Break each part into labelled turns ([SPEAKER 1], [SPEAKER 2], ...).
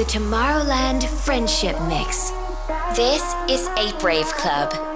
[SPEAKER 1] the Tomorrowland Friendship Mix. This is a Brave Club.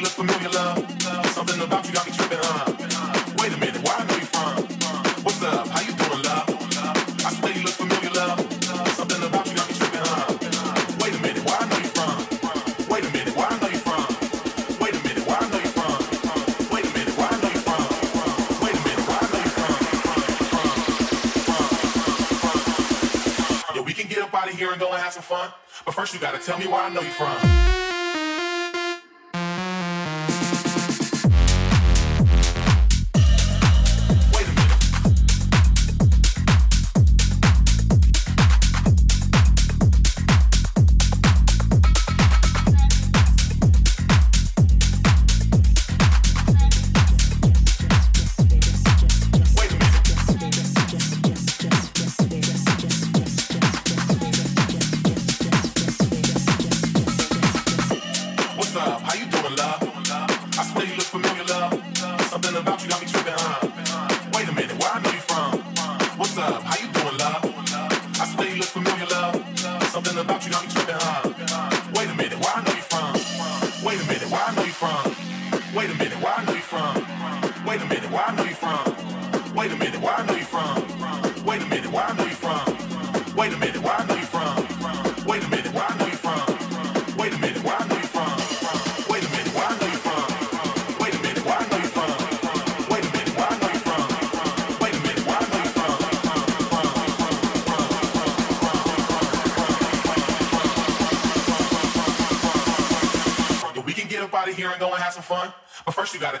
[SPEAKER 2] look familiar, love. Something about you got me huh? Wait a minute, I know you from? What's up? How you love? I look familiar, love. Something about you got me huh? Wait a minute, I know you from? Wait a minute, I know you from? Wait a minute, I know you from? Wait a minute, I know you from? Wait a minute, I know you from? Yeah, we can get up out of here and go and have some fun, but first you gotta tell me where I know you from.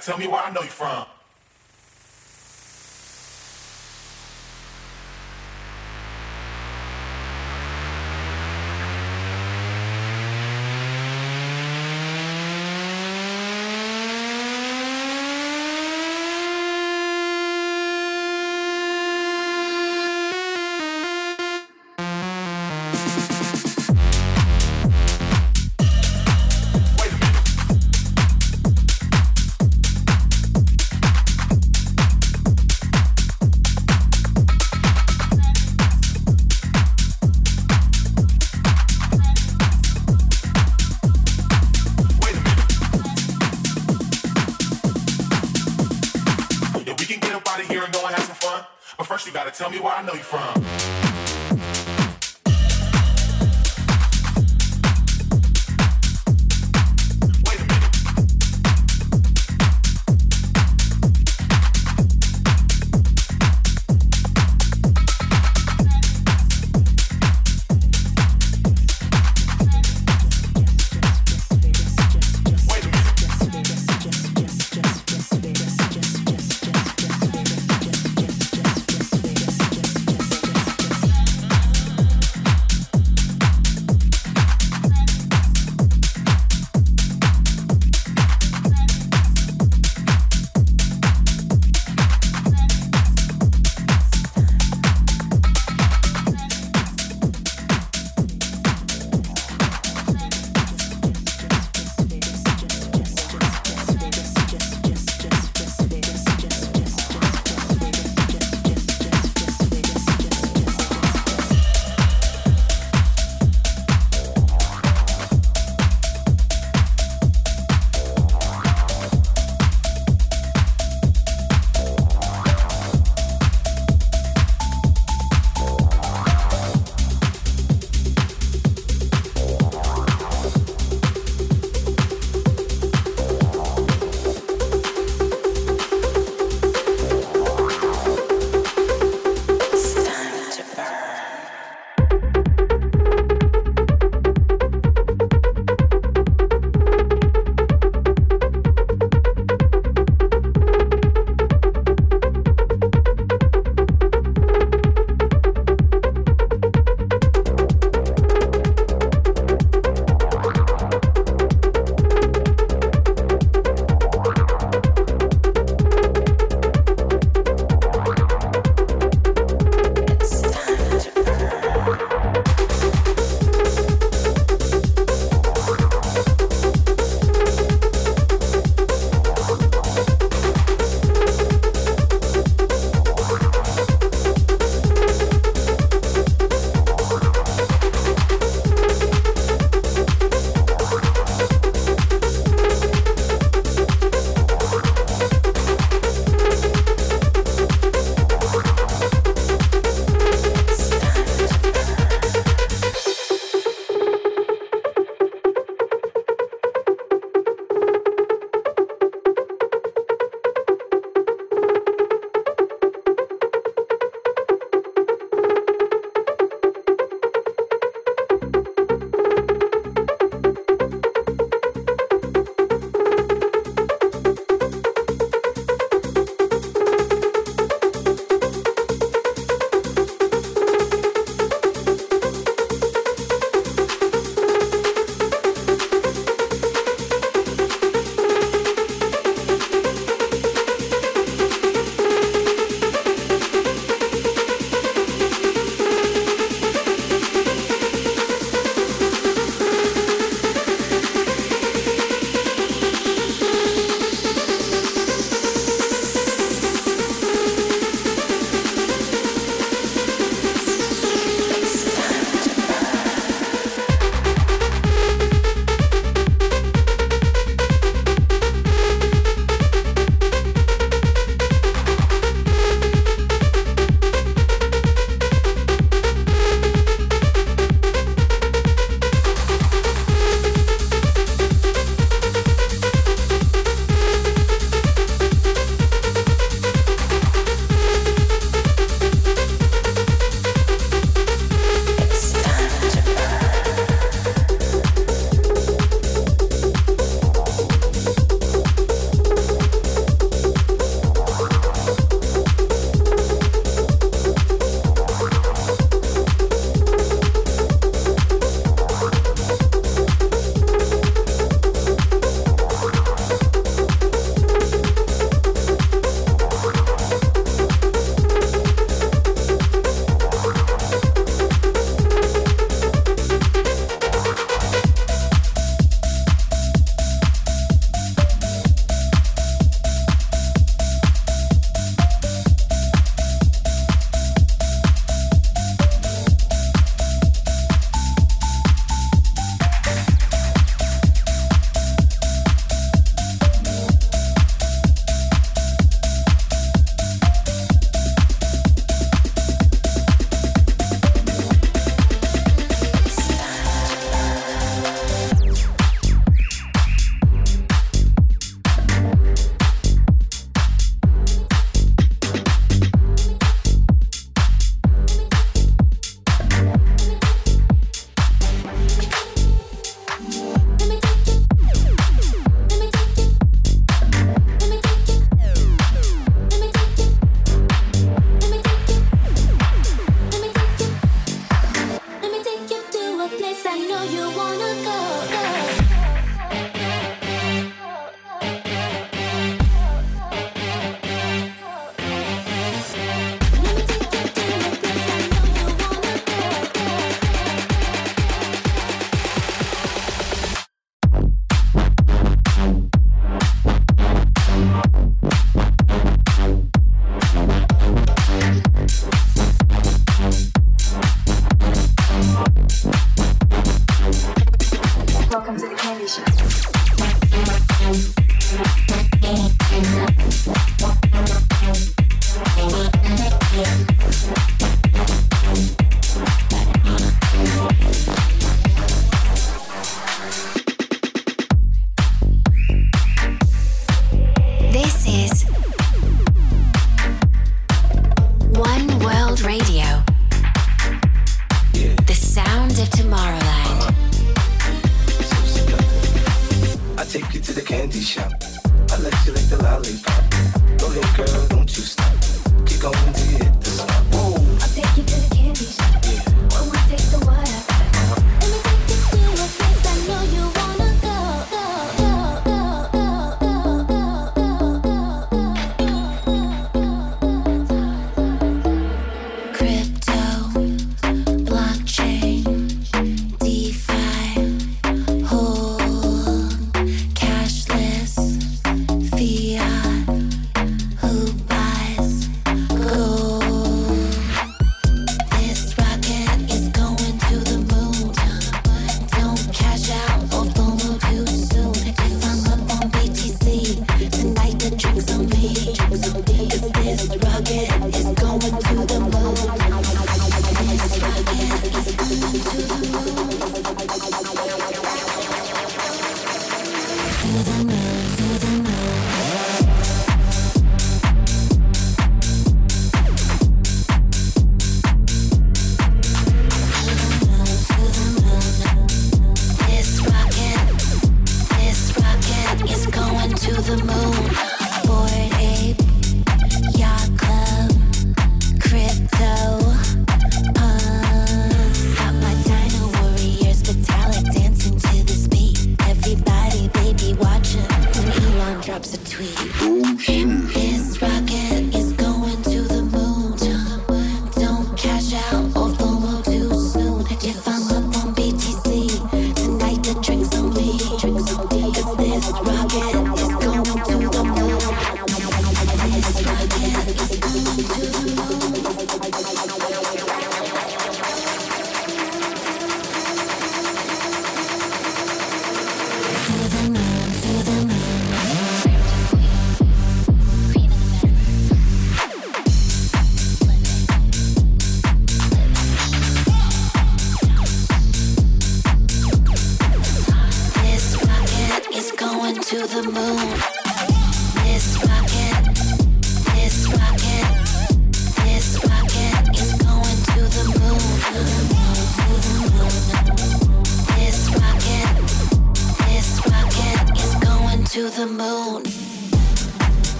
[SPEAKER 2] Tell me why I know you.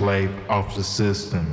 [SPEAKER 3] slave of the system.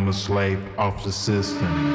[SPEAKER 3] I'm a slave of the system.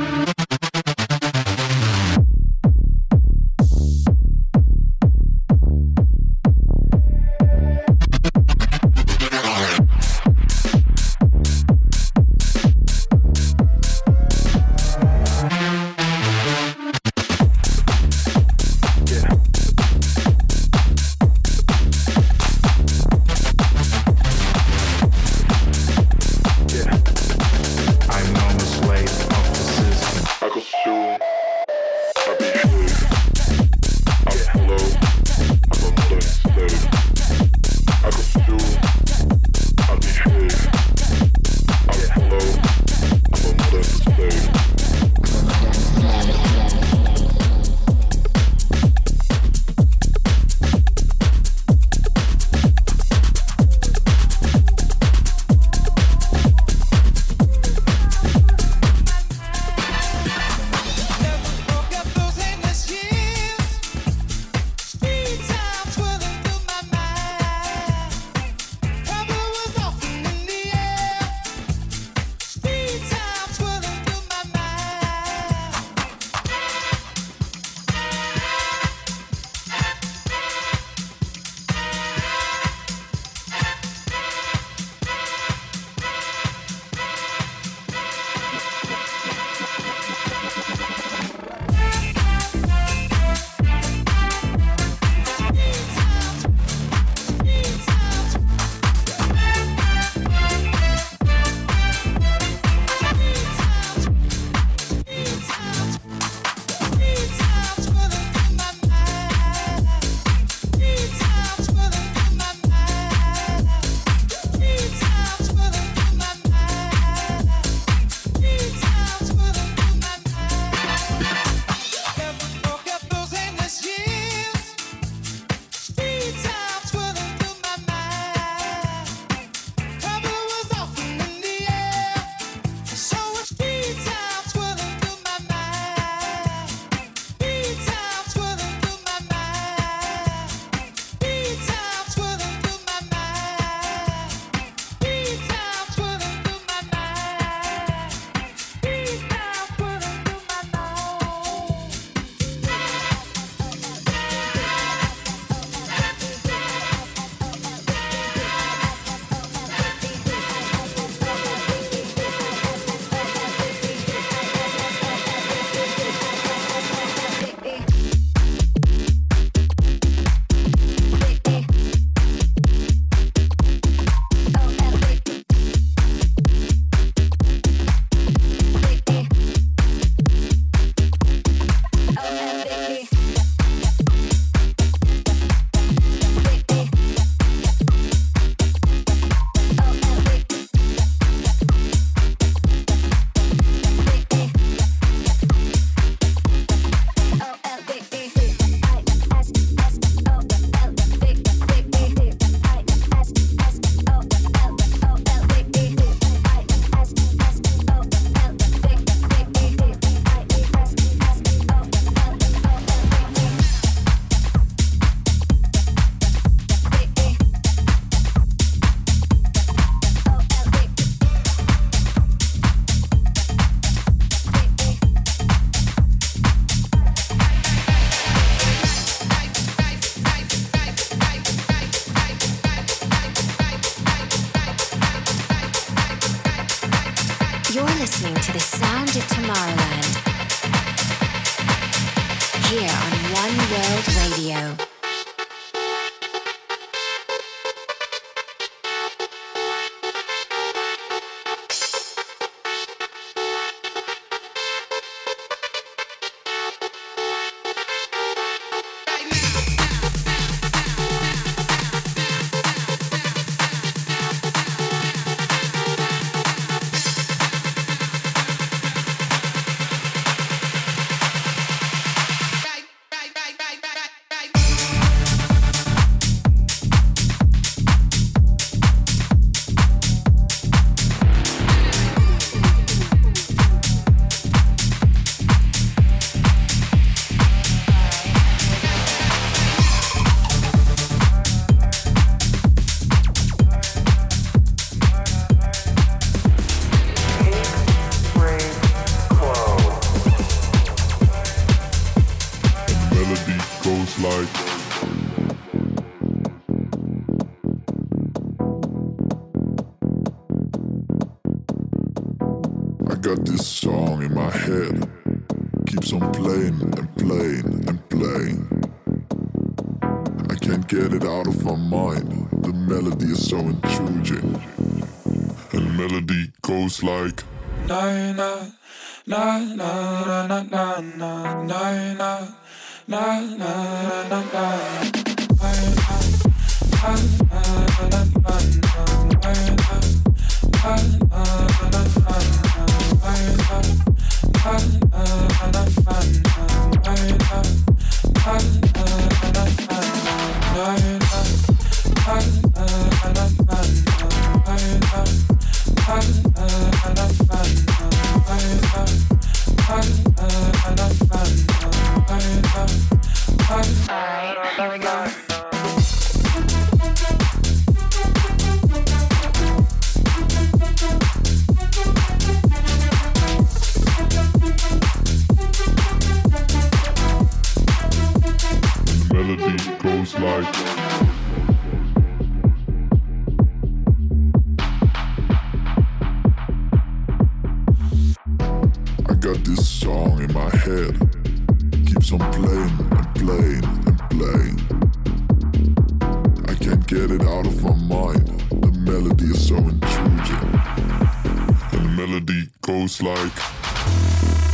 [SPEAKER 4] like feels like. got this song in my head. Keeps on playing and playing and playing. I can't get it out of my mind. The melody is so intrusive. And the melody goes like.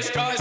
[SPEAKER 5] destroys